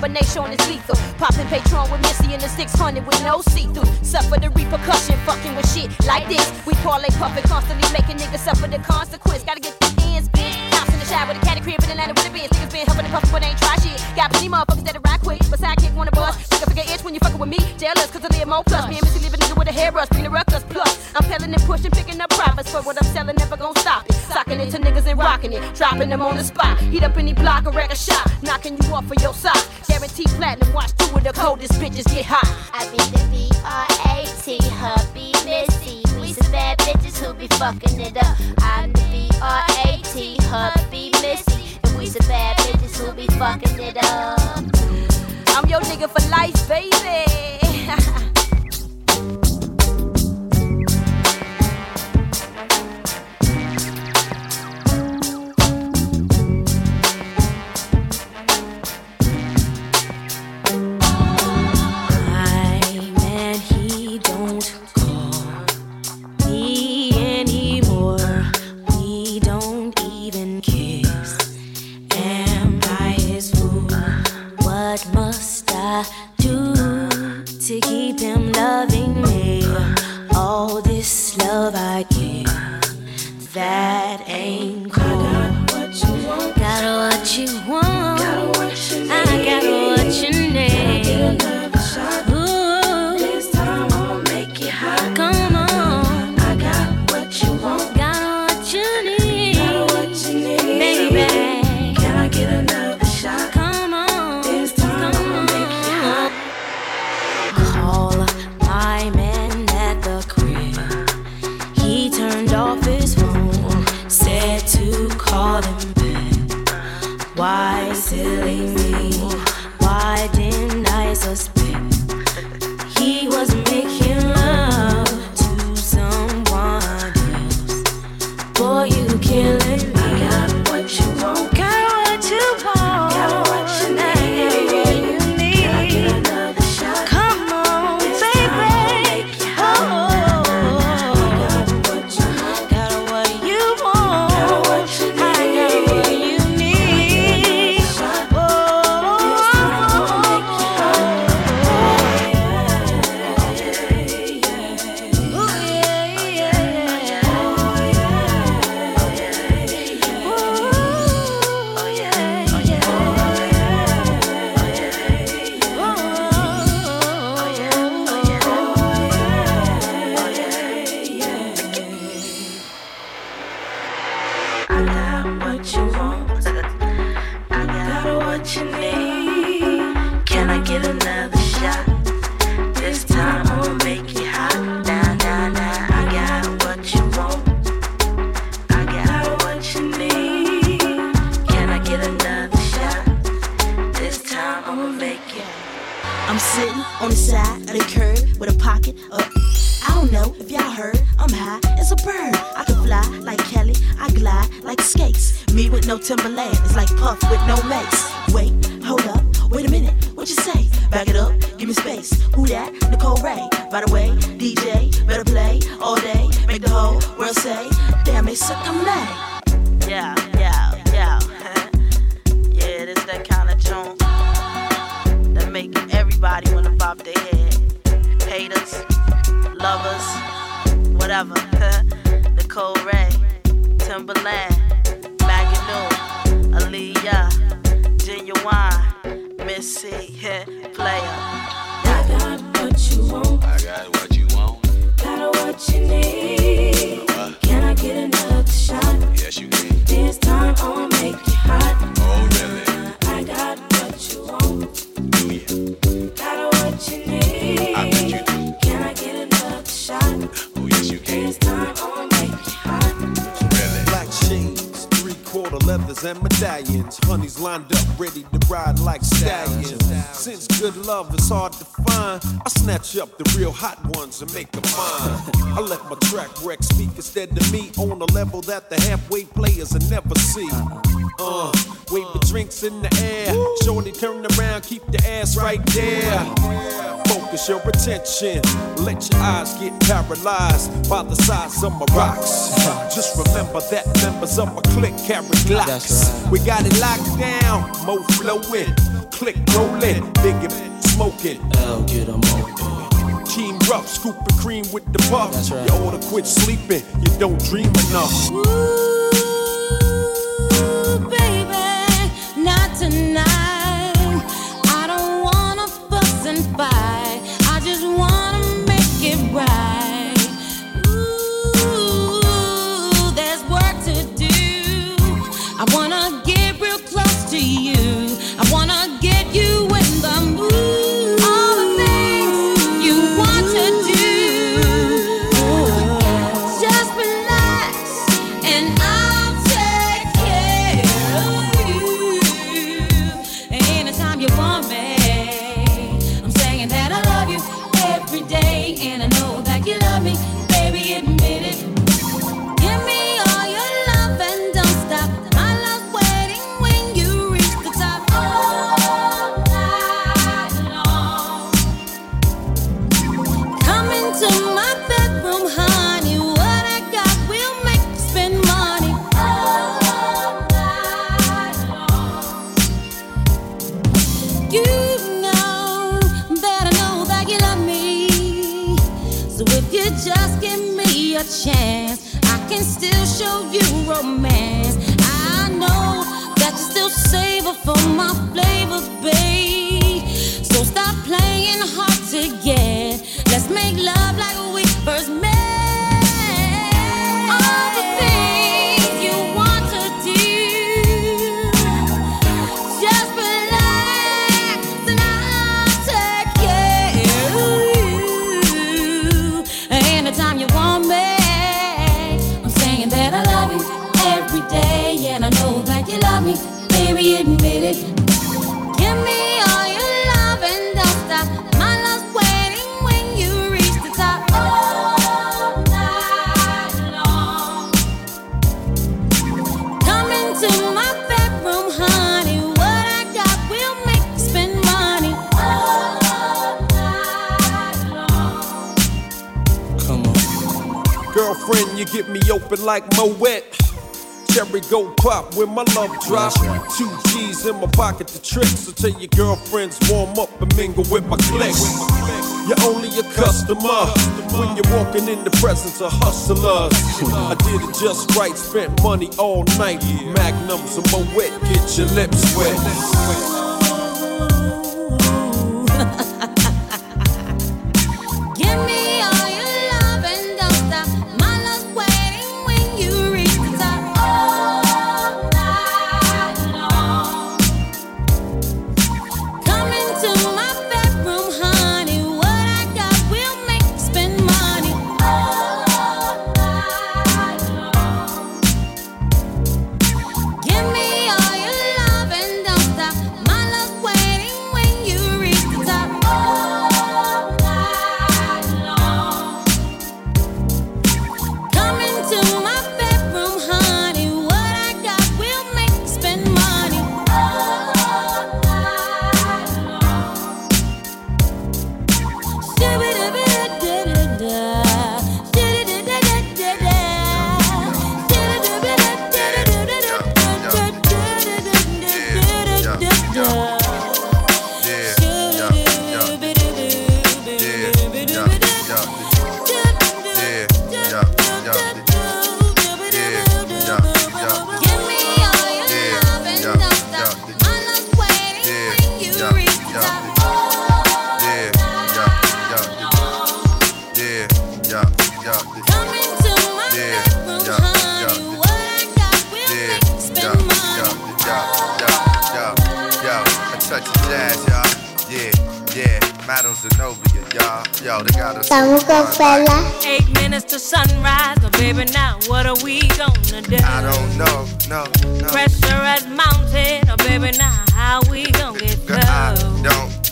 combination is lethal. Popping Patron with Missy in the 600 with no see-through. Suffer the repercussion, fucking with shit like this. We call a puppet, constantly making niggas suffer the consequence. Gotta get the hands bitch. House in the shower with a caddy crib in Atlanta with the Benz. Niggas been helping and puffing, but ain't try shit. Got plenty motherfuckers that ride quick, but sidekick wanna bust. Take a figure itch when you fucking with me. Jealous, cause I live more plus. Me and Missy live a nigga with a hairbrush, bring the ruckus plus. I'm peeling and pushing, picking up profits for what I'm selling, never gonna stop it. To niggas and rocking it, dropping them on the spot. Heat up any block or wreck a shot, knocking you off of your sock. Guaranteed platinum, watch two of the coldest bitches get hot. I be the B-R-A-T, hubby Missy. We some bad bitches who be fucking it up. I be B-R-A-T, hubby Missy. And we some bad bitches who be fucking it up. I'm your nigga for life, baby. that ain't cool. Got what you want. I got what you need. Can I get another shot? Ooh, This time I'll make it hot. come on. I got what you want. Got what you need, Got what you need. baby. Can I get another shot? Come on, This time come on. Call my man at the crib. He turned off call everybody wanna bob their head. Haters, lovers, whatever. Nicole Wray, Timbaland, Maganu, Aaliyah, Ginuwine, Missy, Player. I got what you want. I got what you want. Got what you need. Uh-huh. Can I get another shot? Yes, you can. This time I'ma make you hot. Leathers and medallions. Honeys lined up, ready to ride like stallions. Since good love is hard to find, I snatch up the real hot ones and make them mine. I let my track wreck speak instead of me on a level that the halfway players will never see. Uh, wave the drinks in the air. Shorty turn around, keep the ass right there. Focus your attention. Let your eyes get paralyzed by the size of my rocks. Just remember that members of my clique carry glocks. We got it locked down, mo flowing. click rolling, big and smoking. L get 'em open. Team rough, scooping cream with the puff. That's right. You oughta quit sleeping, you don't dream enough. Ooh, baby, not tonight. When my love drop. Two G's in my pocket, the tricks. So tell your girlfriends warm up and mingle with my clique. You're only a customer when you're walking in the presence of hustlers. I did it just right, spent money all night. Magnums and Moet, get your lips wet.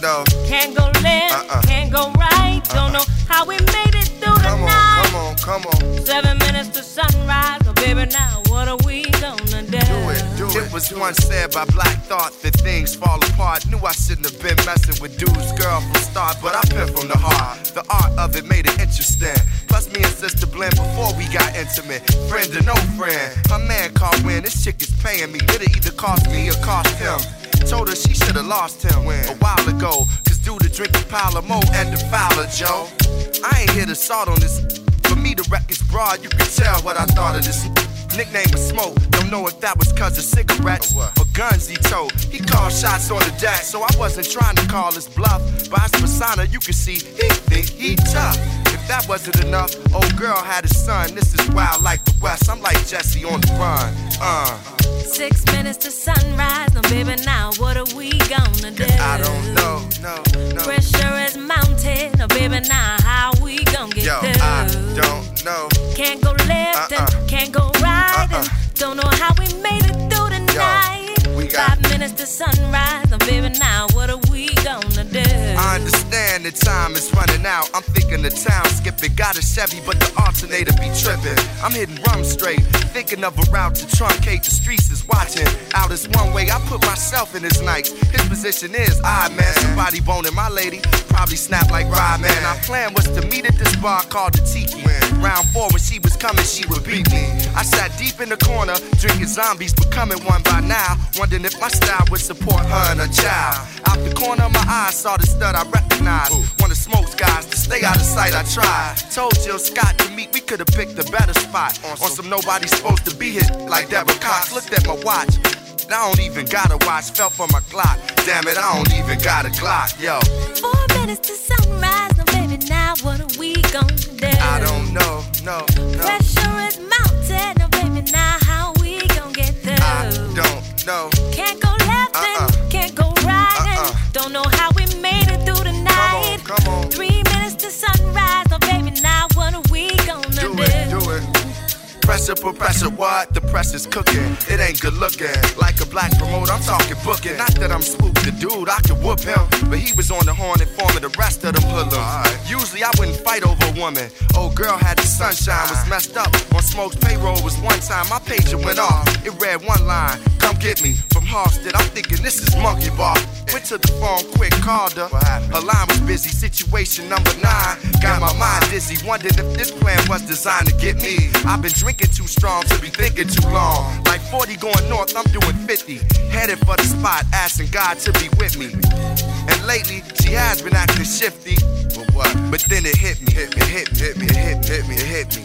Don't. Can't go left, Uh-uh. can't go right. Don't uh-uh. know how we made it through the Come on, night. come on, come on. Seven minutes to sunrise, oh baby, now what are we gonna do? Do it, do it. It was once said by Black Thought that things fall apart. Knew I shouldn't have been messing with dude's girl from start, but I pin from the heart. The art of it made it interesting. Plus, me and sister blend before we got intimate. Friend or no friend. My man called when this chick is paying me. It'll either cost me or cost him. Told her she should've lost him a while ago. Cause due to drinking pile of mo and the fowler, Joe. I ain't here to salt on this. For me, the record's broad, you can tell what I thought of this. Nickname was Smoke, don't know if that was cause of cigarettes or guns he told. He called shots on the deck, so I wasn't trying to call his bluff. By his persona, you can see he think he tough. That wasn't enough, old girl had a son. This is wild like the West. I'm like Jesse on the run. Uh. Six minutes to sunrise, no baby, now what are we gonna do? I don't know, no, no. Pressure is mounted, no baby, now how we gonna get Yo, through? I don't know. Can't go left Uh-uh. and can't go right. Uh-uh. and Don't know how we made it through the night. we got- Five minutes to sunrise, no baby, now what are we gonna do? I understand the time is running out. I'm thinking the town skipping. Got a Chevy, but the alternator be tripping. I'm hitting rum straight, thinking of a route to truncate. The streets is watching. Out is one way. I put myself in his nights. His position is odd man. Somebody boning my lady, probably snap like Rodman. Our plan was to meet at this bar called the Tiki. Round four, when she was coming, she would beat me. I sat deep in the corner, drinking zombies, becoming one by now. Wondering if my style would support her and her child. Out the corner of my eye, saw the stud I recognized. One of Smoke's guys, to stay out of sight, I tried. Told Jill Scott to meet, we could have picked a better spot. On some nobody's supposed to be here like Deborah Cox. Looked at my watch. I don't even got a watch, felt for my Glock. Damn it, I don't even got a Glock, yo. Four minutes to sunrise, no baby, now what are we gonna do? I don't know, no, no. Pressure is mounted, no baby, now how we gonna get through? I don't know. Can't go left uh-uh. and don't know how we made it through the night. come on. Three minutes to Pressure for pressure, what? The pressure's cooking. It ain't good looking. Like a black promoter, I'm talking booking. Not that I'm spooked, the dude, I could whoop him. But he was on the horn informing the rest of them hoodlums. Usually I wouldn't fight over a woman. Old girl had the sunshine, was messed up. On Smoke's payroll was one time my pager went off. It read one line, come get me. From Halsted, I'm thinking this is monkey bar. Went to the phone quick, called her. Her line was busy, situation number nine. Got my mind dizzy, wondering if this plan was designed to get me. I've been drinking too strong to be thinking too long. Like 40 going north, I'm doing 50. Headed for the spot, asking God to be with me. And lately, she has been acting shifty. But what? But then it hit me, hit me, hit me, hit me, it hit me, hit me, hit me.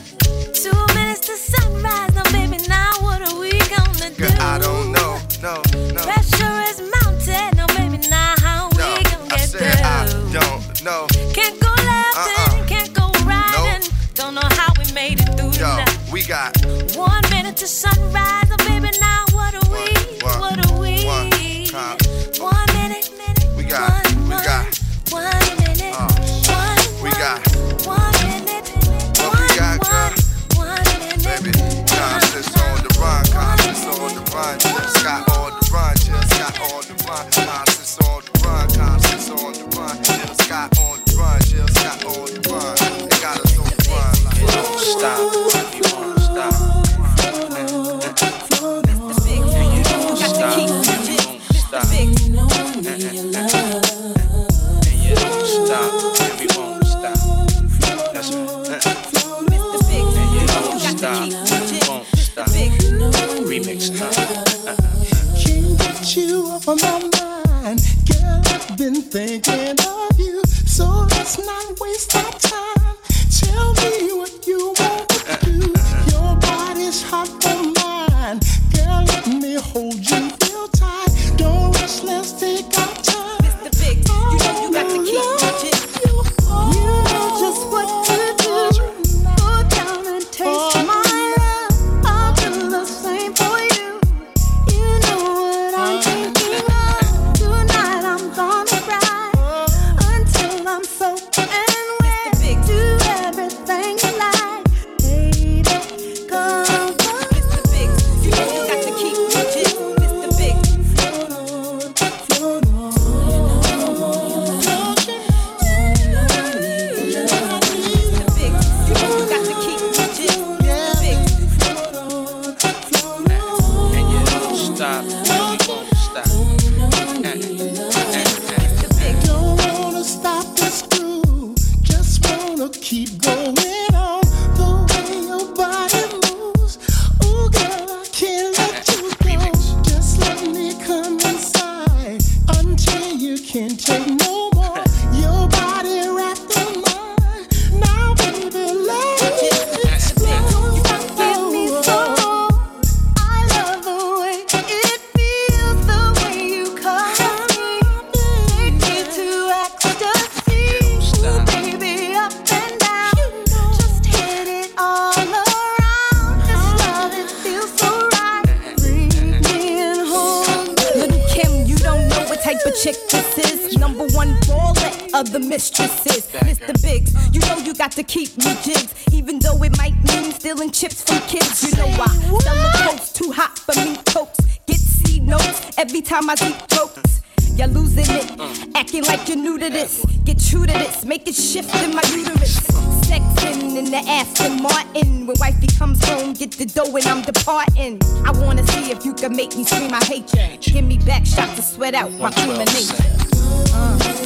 Two minutes to sunrise, no baby, now what are we gonna do? Girl, I don't know, no, no. Pressure is mounted, no baby, now how we gonna I get said through? I don't know. Can't go left Uh-uh. and can't go right, Nope. and don't know how we made it through the Yo, night. We got One minute to sunrise, oh baby, now what are we? One, what are we? one, time. One minute, minute. We got, one, we one, got, one minute. Uh, one, we one, got. one minute. What we got, girl? One minute. Baby, conscious on the run, conscious on the run. Just got on the run, just got on the run. Conscious on the run, conscious on the run. Just got on the run, just got on the run. mistresses. Mr. Biggs, you know you got to keep me jigs, even though it might mean stealing chips from kids. You know why? Summer coats too hot for me, folks. Get C notes every time I see jokes. You're losing it, acting like you're new to this. Get true to this, make it shift in my uterus the Aston Martin. When wifey comes home, get the dough and I'm departing. I wanna see if you can make me scream. I hate you. Give me back shots to sweat out my human nature. Uh.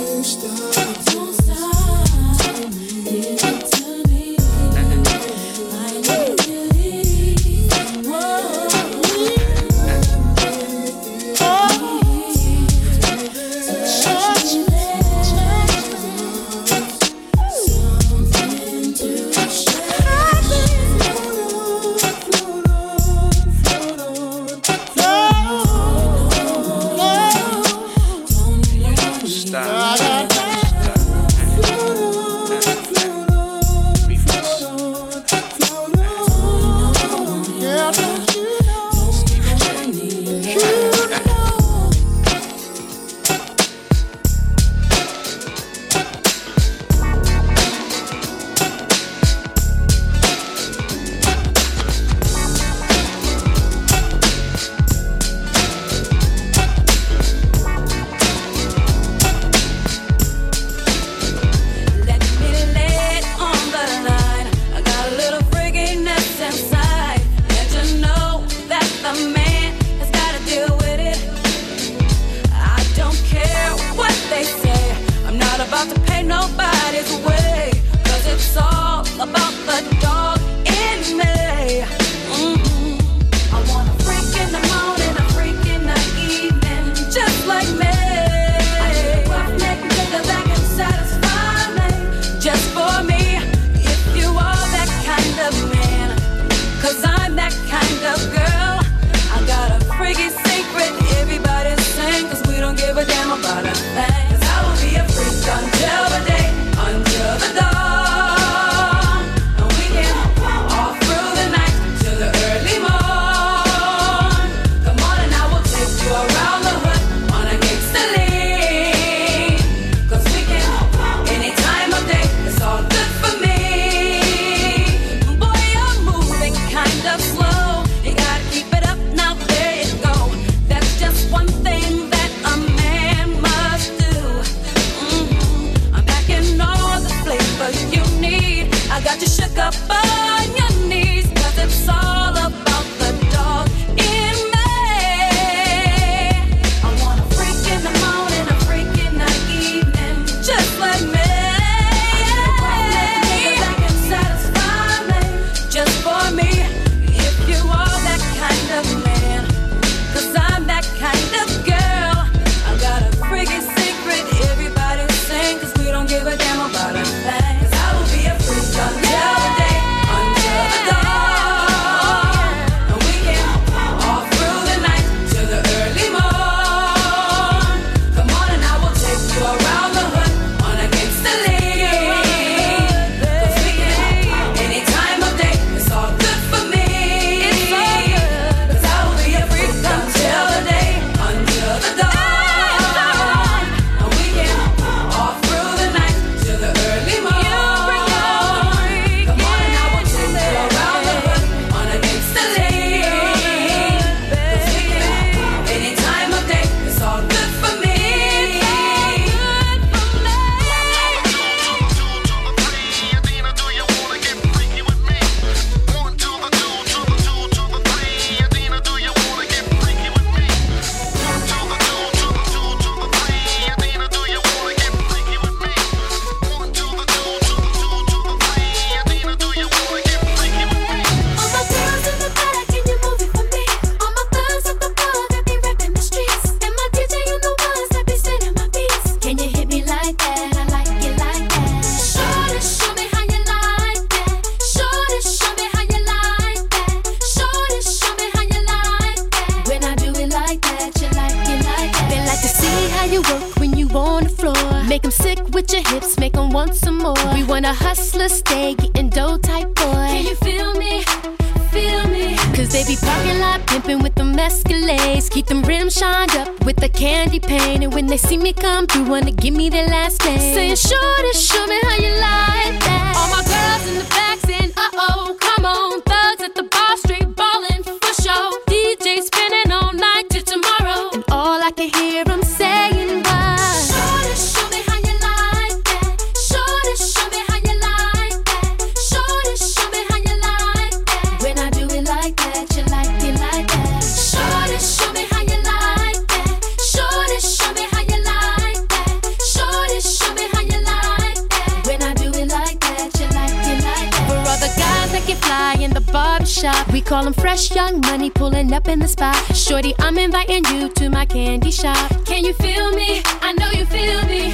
Call him fresh young money pulling up in the spot. Shorty, I'm inviting you to my candy shop. Can you feel me? I know you feel me.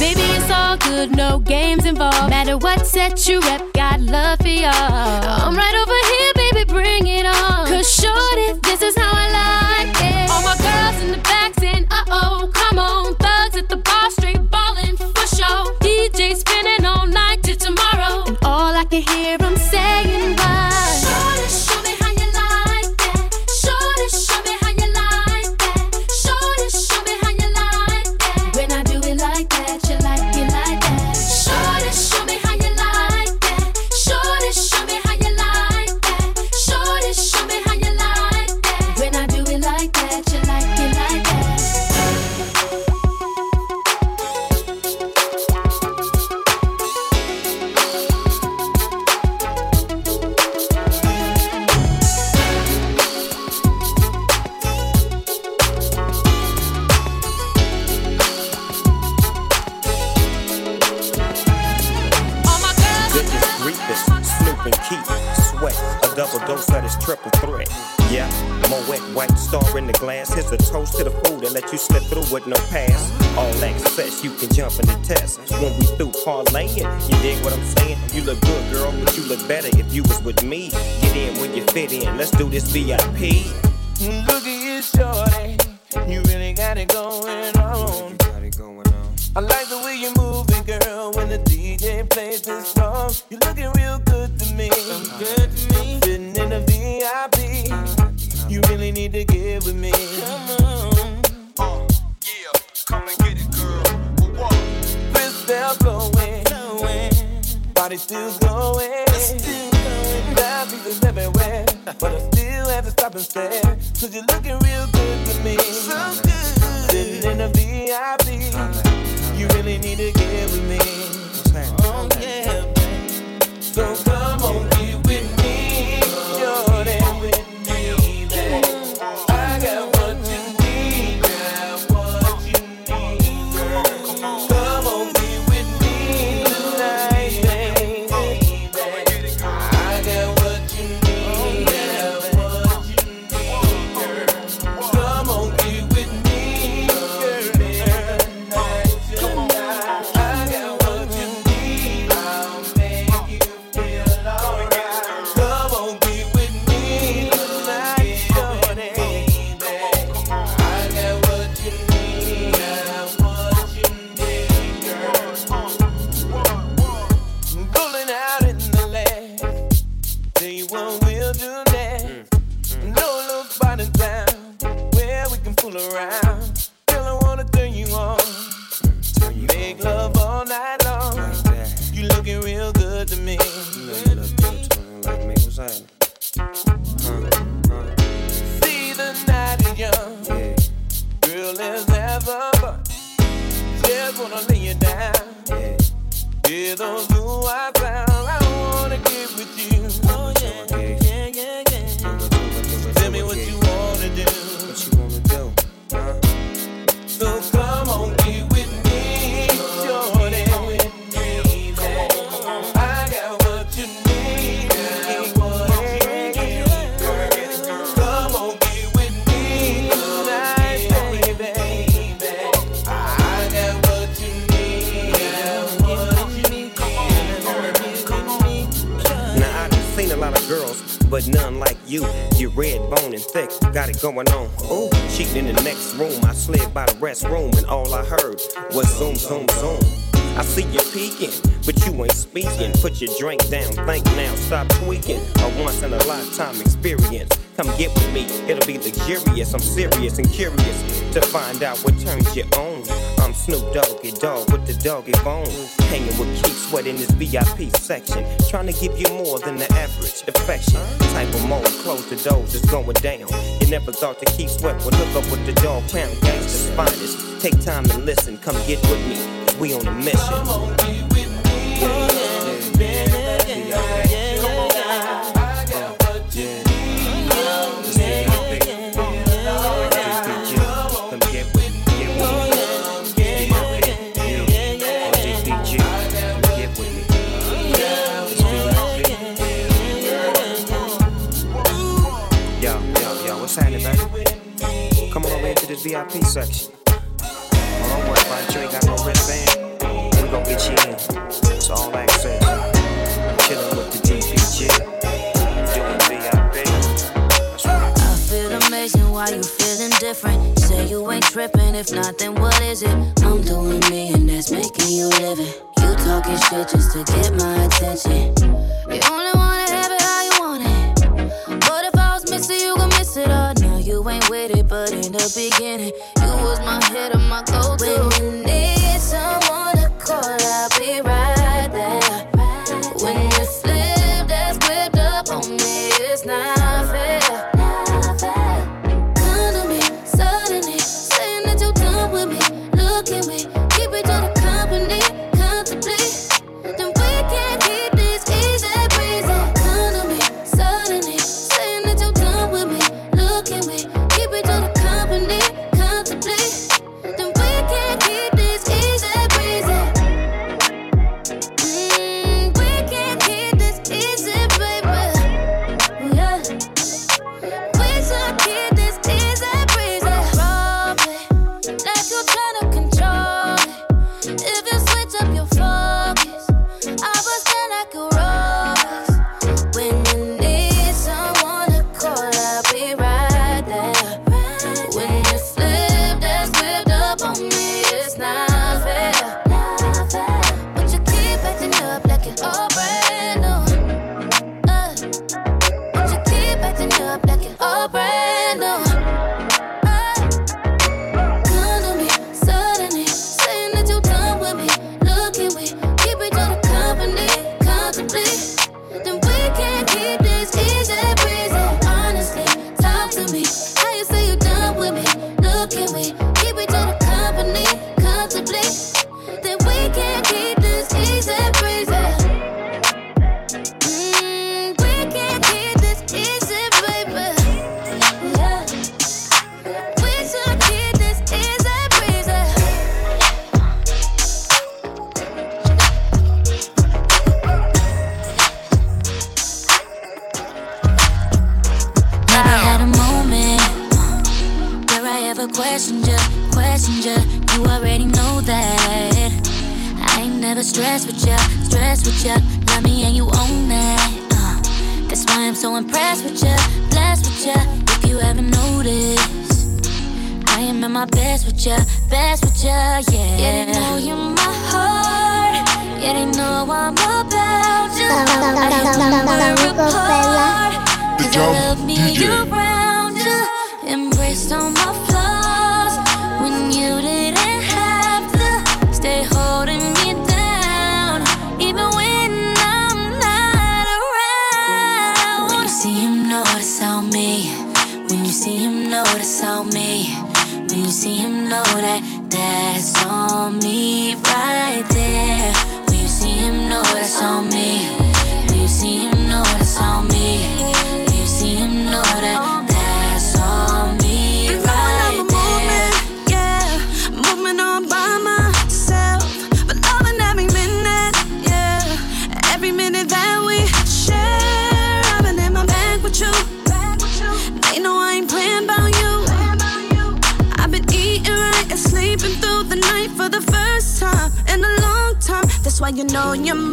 Baby, it's all good, no games involved. Matter what set you rep, got love for y'all. I'm right over here, baby, bring it on. Cause shorty, this is how I like it. All my girls in the back saying, uh oh, come on. DJ plays this song. You're looking real good to me. Good to me. Sitting in the VIP. You really need to get with me. Come on. Uh, yeah, come and get it, girl. What? Wrist bell blowing. Body still going. Still going. Everywhere. But I still have to stop and stare. Cause you're looking real good to me. So good. Sitting in the VIP. You really need to get with me now. Oh. So come on, be with me, Jordan. going on. Ooh, cheating in the next room. I slid by the restroom and all I heard was zoom, zoom, zoom. I see you peeking, but you ain't speaking. Put your drink down, think now, stop tweaking. A once in a lifetime experience. Come get with me, it'll be luxurious. I'm serious and curious to find out what turns you on. I'm Snoop Doggy Dogg with the doggy bone. Hanging with Keith Sweat in this VIP section. Trying to give you more than the average affection. Type of mode, close the doors, it's going down. You never thought that Keith Sweat would hook up with the dog pound gangster's finest. Take time and listen, come get with me. We on a mission. Section. Oh, don't about you ain't got no wristband. We gon' get you in. It's all access. Chillin' with the DPG. Doing VIP. I feel amazing while you feeling different. Say you ain't tripping, if not, then what is it? I'm doing me, and that's making you live. You talking shit just to get my attention. You only wanna have it how you want it. But if I was missing, you gon' miss it all. Now you ain't with it, but in the beginning, my hit and my go-to. I ain't never stressed with ya, stressed with you. Love me and you own that. Uh, that's why I'm so impressed with you, blessed with you. If you haven't noticed, I am at my best with you, best with you, yeah. Yeah, they know you're my heart. Yeah, they know I'm about you. I help them worry apart. Cause I love me around you. That's why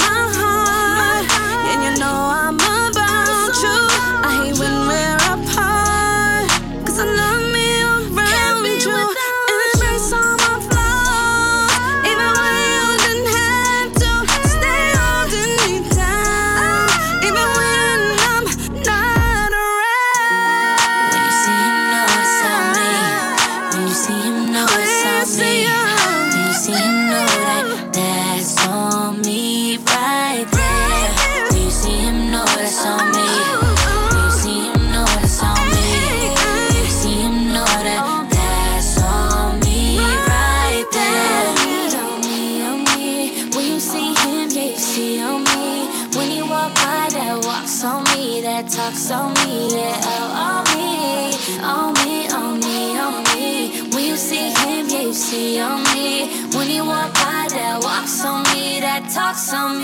talk some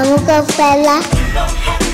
Vamos conferir lá.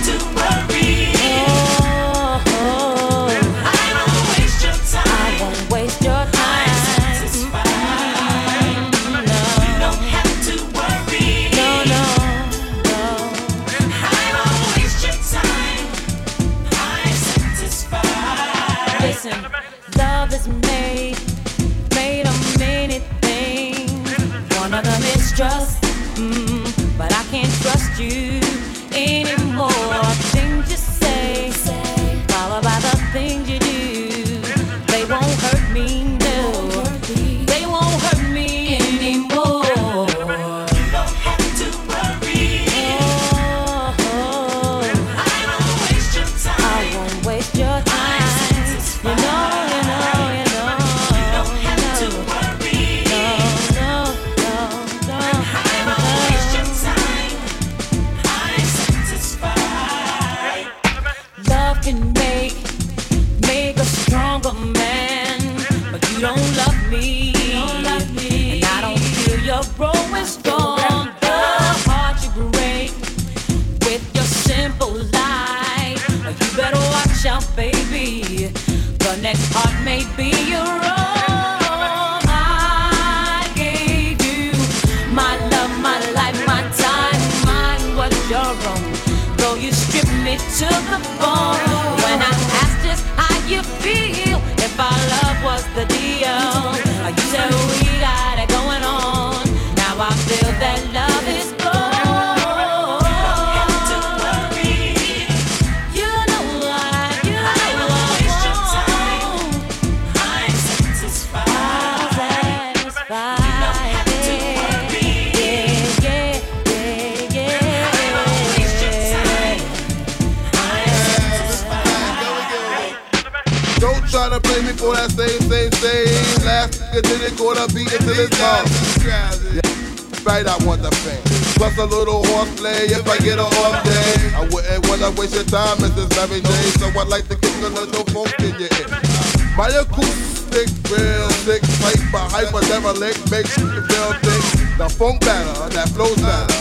that flows better.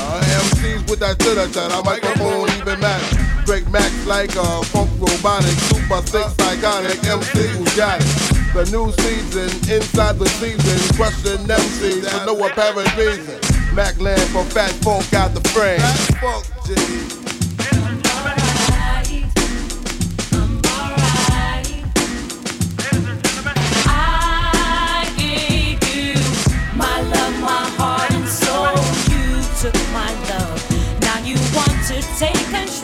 MCs with that chitter chatter, microphone even matter. Drake Max like a funk robotic, super sick psychotic MC who got it. The new season, inside the season, crushing MCs for no apparent reason. Mac land for fat funk out the frame. Fat funk, G. take control.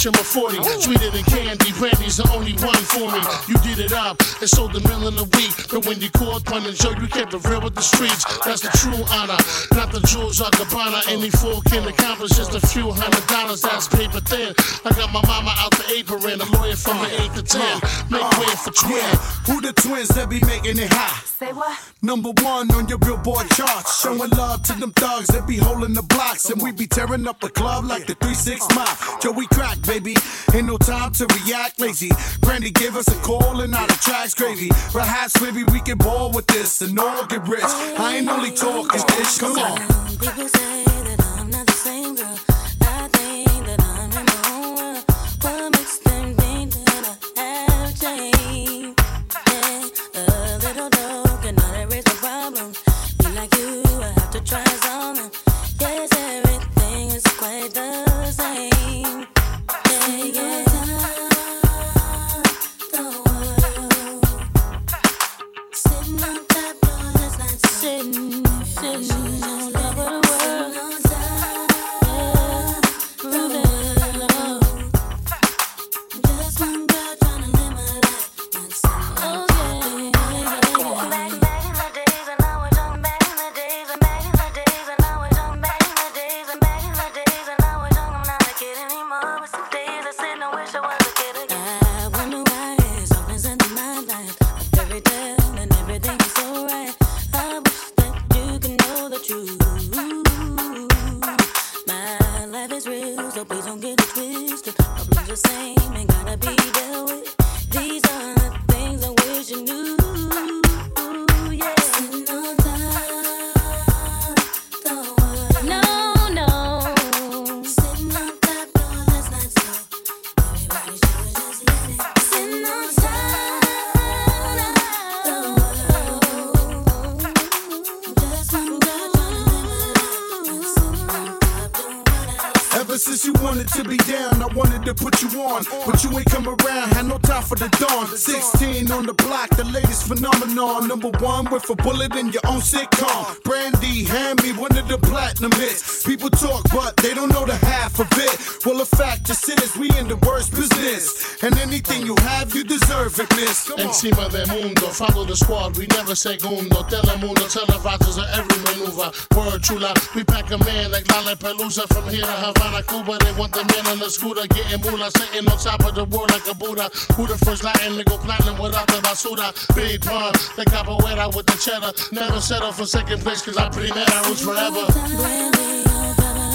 Fruit punch, I'm a 40. Sweeter than candy, brandy's the only one for me. You it up and sold a million a week. But when you caught one and show you kept it real with the streets. That's the true honor, not the jewels or Gabbana. Any fool can accomplish just a few hundred dollars. That's paper thin. I got my mama out the apron, a lawyer from the 8 to 10. Make way for twin. Who the twins that be making it hot? Say what? Number one on your billboard charts. Showing love to them thugs that be holding the blocks. And we be tearing up the club like the 3 6 mile. Joey crack, baby. Ain't no time to react lazy. Brandy gave us a call and now the track's gravy. Perhaps maybe we can ball with this and all get rich. I ain't only talking this. Come on. Not like you, I have to try something. Yes, everything is quite the Me one of the platinum hits. People talk, but they don't know the half of it. Well, the fact just is, we in the worst business. And anything you have, you deserve it, miss. Come on. Encima del mundo, follow the squad, we never segundo. Telemundo, televisors are every maneuver. Word chula, we pack a man like Lala Pelusa from here to Havana, Cuba. They want the man on the scooter, getting moolah, sitting on top of the world like a Buddha. Who the first Latin to go platinum without the basura? Big pun, the capoeira with the cheddar. Never settle for second place, cause I primera roots forever. On top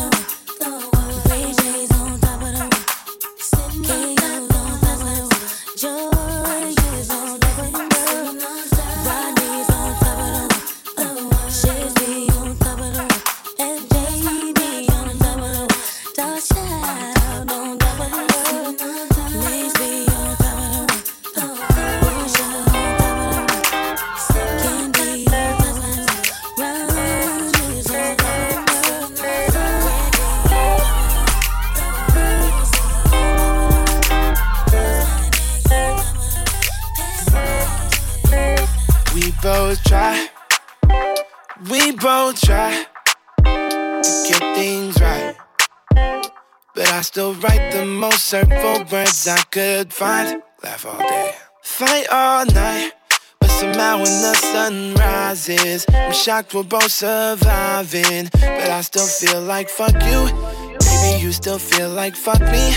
I still write the most hurtful words I could find. Laugh all day, fight all night. But somehow when the sun rises, I'm shocked we're both surviving. But I still feel like fuck you. Baby, you still feel like fuck me.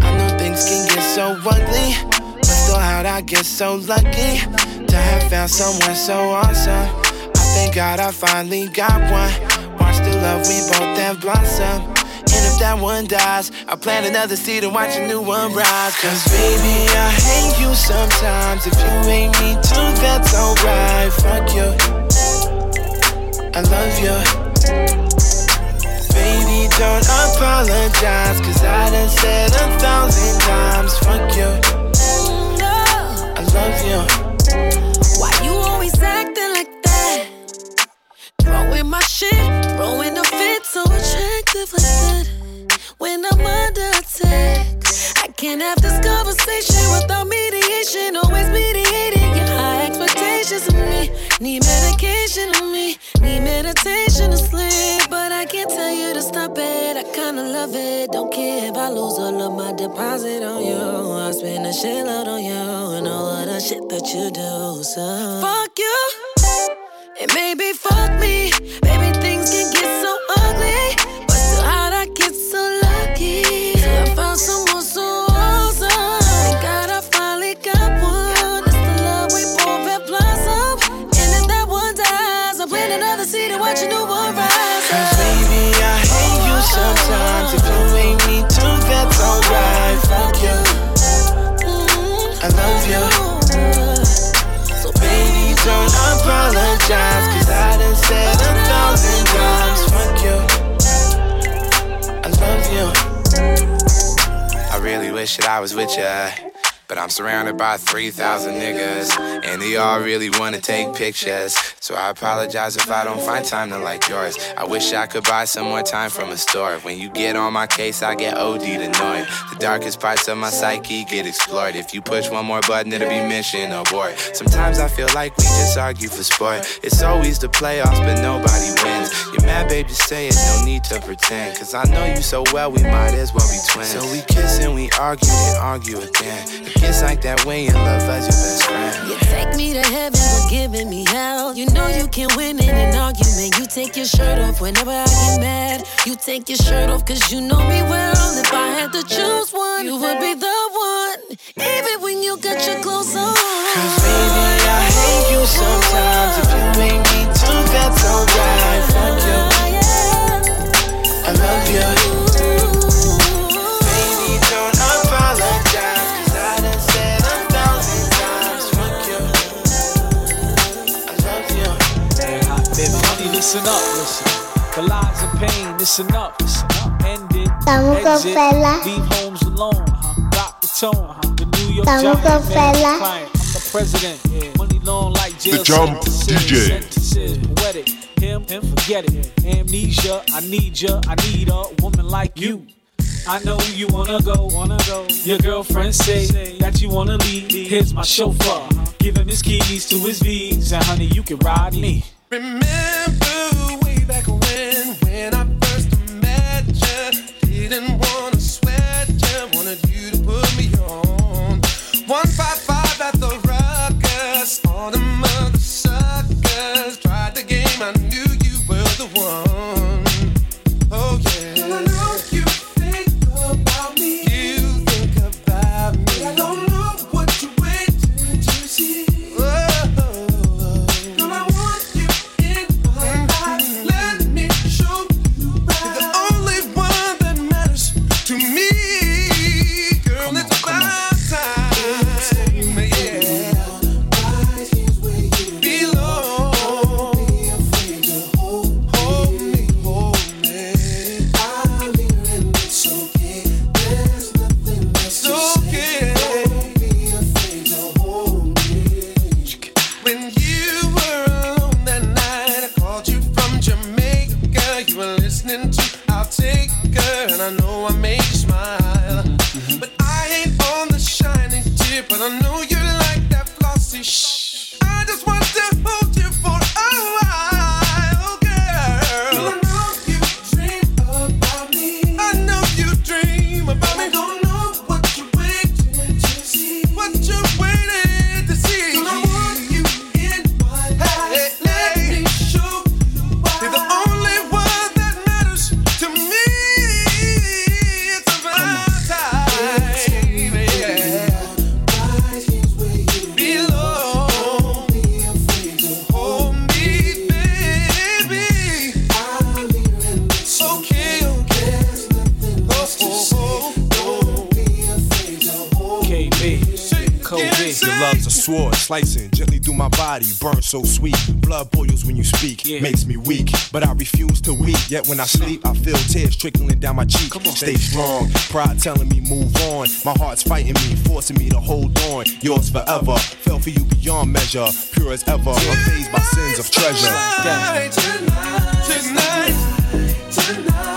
I know things can get so ugly. But still, how'd I get so lucky to have found someone so awesome? I thank God I finally got one. Watch the love we both have blossom. And if that one dies, I plant another seed and watch a new one rise. Cause baby, I hate you sometimes. If you hate me too, that's alright. Fuck you. I love you. Baby, don't apologize. Cause I done said a thousand times. Fuck you. I love you. Why you always acting like that? Throwing my shit, throwing a fit, so like that. When I'm under attack, I can't have this conversation without mediation. Always mediating your high expectations of me. Need medication on me, need meditation to sleep, but I can't tell you to stop it. I kind of love it. Don't care if I lose all of my deposit on you. I spend a shitload on you and all of the shit that you do. So fuck you. And maybe fuck me. Baby, things can get apologize. Cause I done said a thousand times. Fuck you. I love you. I really wish that I was with ya. But I'm surrounded by 3,000 niggas, and they all really wanna take pictures. So I apologize if I don't find time to like yours. I wish I could buy some more time from a store. When you get on my case, I get OD'd annoyed. The darkest parts of my psyche get explored. If you push one more button, it'll be mission abort. Sometimes I feel like we just argue for sport. It's always the playoffs, but nobody wins. You're mad, just say it, no need to pretend. Cause I know you so well, we might as well be twins. So we kiss and we argue, then argue again. It gets like that way you love as your best friend. You take me to heaven for giving me hell. You know you can win in an argument. You take your shirt off whenever I get mad. You take your shirt off cause you know me well. If I had to choose one, you would be the one. Even when you got your clothes on. Cause baby, I hate you sometimes. If you hate me too, that's alright. Fuck you. I love you. Listen up, listen. For lies and pain, listen up, listen up. End it, Estamos con exit, Fela. leave homes alone, huh? Rock the tone, huh? The New York Estamos Giants, con man, Fela. client. I'm the president, yeah. Money long like jail Jump sentences, DJ. sentences, poetic. Him, him, forget it. Amnesia, I need ya, I need a woman like you. I know you wanna go, wanna go. Your girlfriend say that you wanna leave. Here's my chauffeur. Give him his keys to his V's, and honey, you can ride me. Remember way back when, when I first met you, didn't wanna sweat you, wanted you to put me on. One five five at the ruckus, all the mother suckers tried the game. I knew you were the one. So sweet. Blood boils when you speak, makes me weak, but I refuse to weep. Yet when I sleep, I feel tears trickling down my cheek. Stay strong, pride telling me move on. My heart's fighting me, forcing me to hold on. Yours forever, fell for you beyond measure, pure as ever, unfazed by sins of treasure. Tonight, tonight, tonight, let's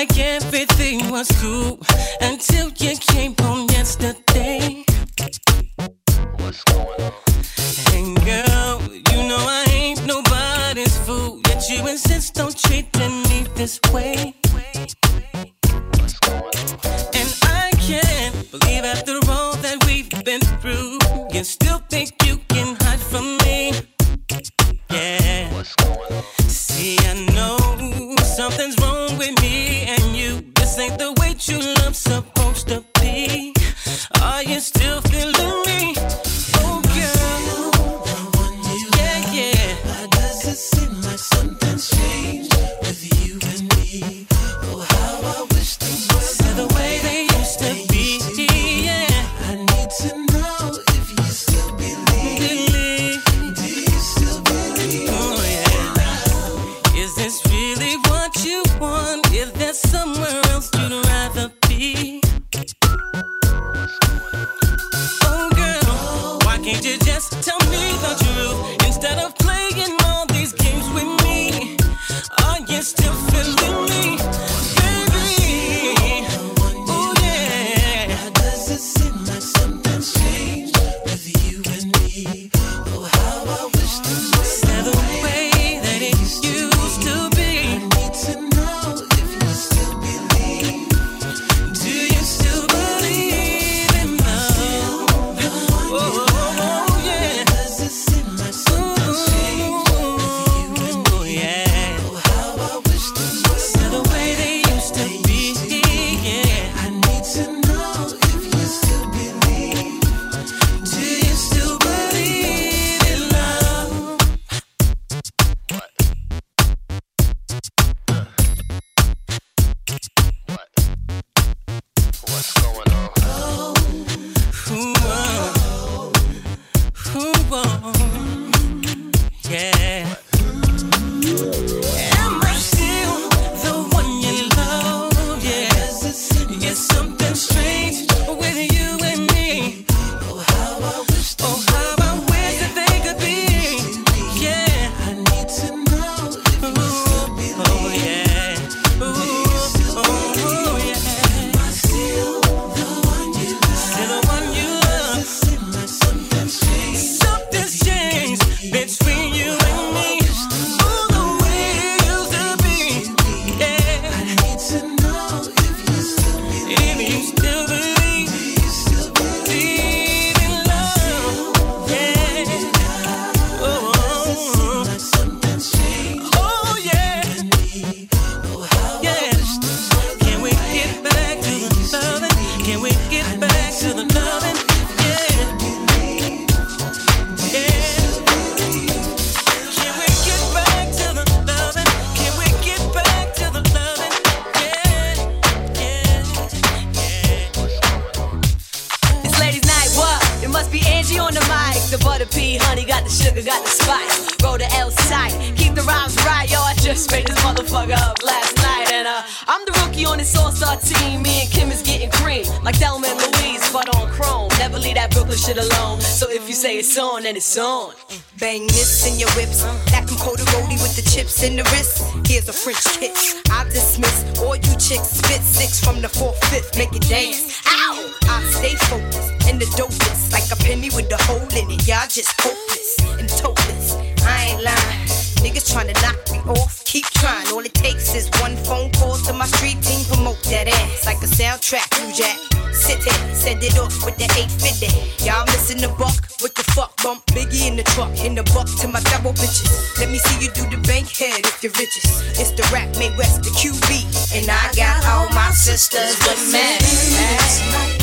like everything was cool until you came home yesterday. What's going on? And girl, you know I ain't nobody's fool, yet you insist on treating me this way. with the chips in the wrist. Here's a French kiss. I dismiss all you chicks. Spit six from the fourth, fifth, make it dance. Ow! I stay focused in the dopest, like a penny with a hole in it. Y'all just hopeless and topless. I ain't lying. Niggas trying to knock me off, keep trying. All it takes is one phone call to my street team. Promote that ass like a soundtrack, you jack. Sit there, send it off with the 850. Y'all missing the buck with the fuck bump. Biggie in the truck, in the buck to my double bitches. Let me see you do the bank head if you're richest. It's the rap, Midwest, West, the QB. And I got all my sisters with me.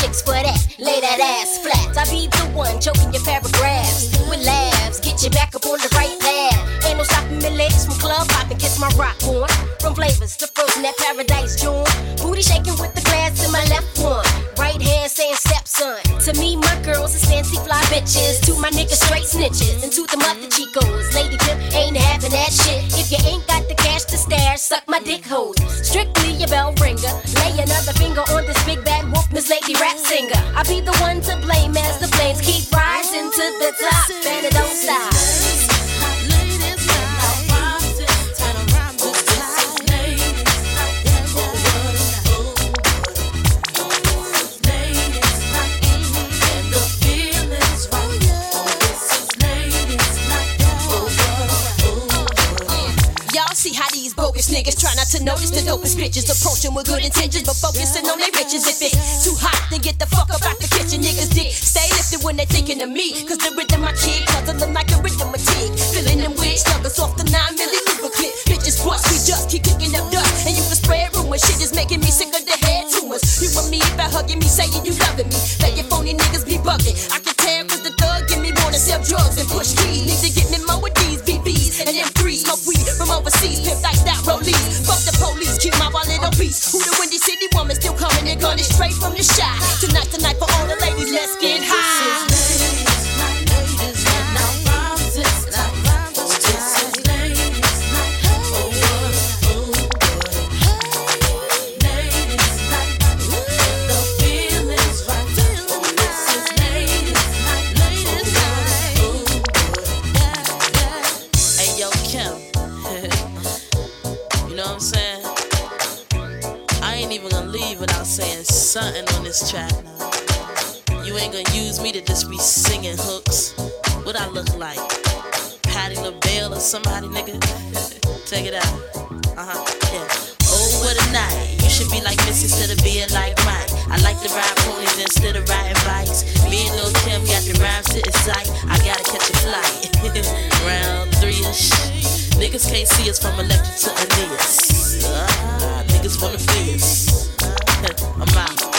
chicks for that. Lay that ass flat. I be the one choking your paragraphs with laughs. Get you back up on the right path. Ain't no stopping me legs from club hopping. Kiss my rock on. From flavors to frozen that paradise, June. Booty shaking with the glass in my left one saying stepson. To me, my girls is fancy fly bitches. To my niggas, straight snitches. And to them mother chicos, Lady Pimp ain't having that shit. If you ain't got the cash to stash, suck my dick holes. Strictly a bell ringer. Lay another finger on this big bad wolf, Miss Lady Rap Singer. I be the one to blame as the flames keep rising to the top. And it don't stop. niggas try not to notice the dopest bitches approaching with good intentions, but focusing on their riches. If it's too hot, then get the fuck up out the kitchen. Niggas dick stay lifted when they thinking of me, cause the rhythm I kick, cause I look like a rhythm of tick. Filling them with snuggles off the 9 milli clip. Bitches bust, we just keep kicking up dust, and you can spread rumors. Shit is making me sick of the head tumors. You and me about hugging me, saying you loving me. Let your phony niggas be bugging. I can tell cause the thug give me more to sell drugs and push keys. Need to get me more with these BBs and M3s overseas, pimp like that rollies. Fuck the police, keep my wallet obese. Who the Windy City woman still coming and gunning straight from the shot. Tonight, tonight for all the ladies, let's get high. Something on this track now. You ain't gonna use me to just be singing hooks. What I look like? Patti LaBelle or somebody, nigga? Take it out. Uh huh. Yeah. Oh, what a night. You should be like Missy instead of being like mine. I like to ride ponies instead of riding bikes. Me and Lil Kim got the rhymes sitting sight. I gotta catch a flight. Round three ish. Niggas can't see us from electric to Aeneas. Ah, niggas wanna feel us. I'm out.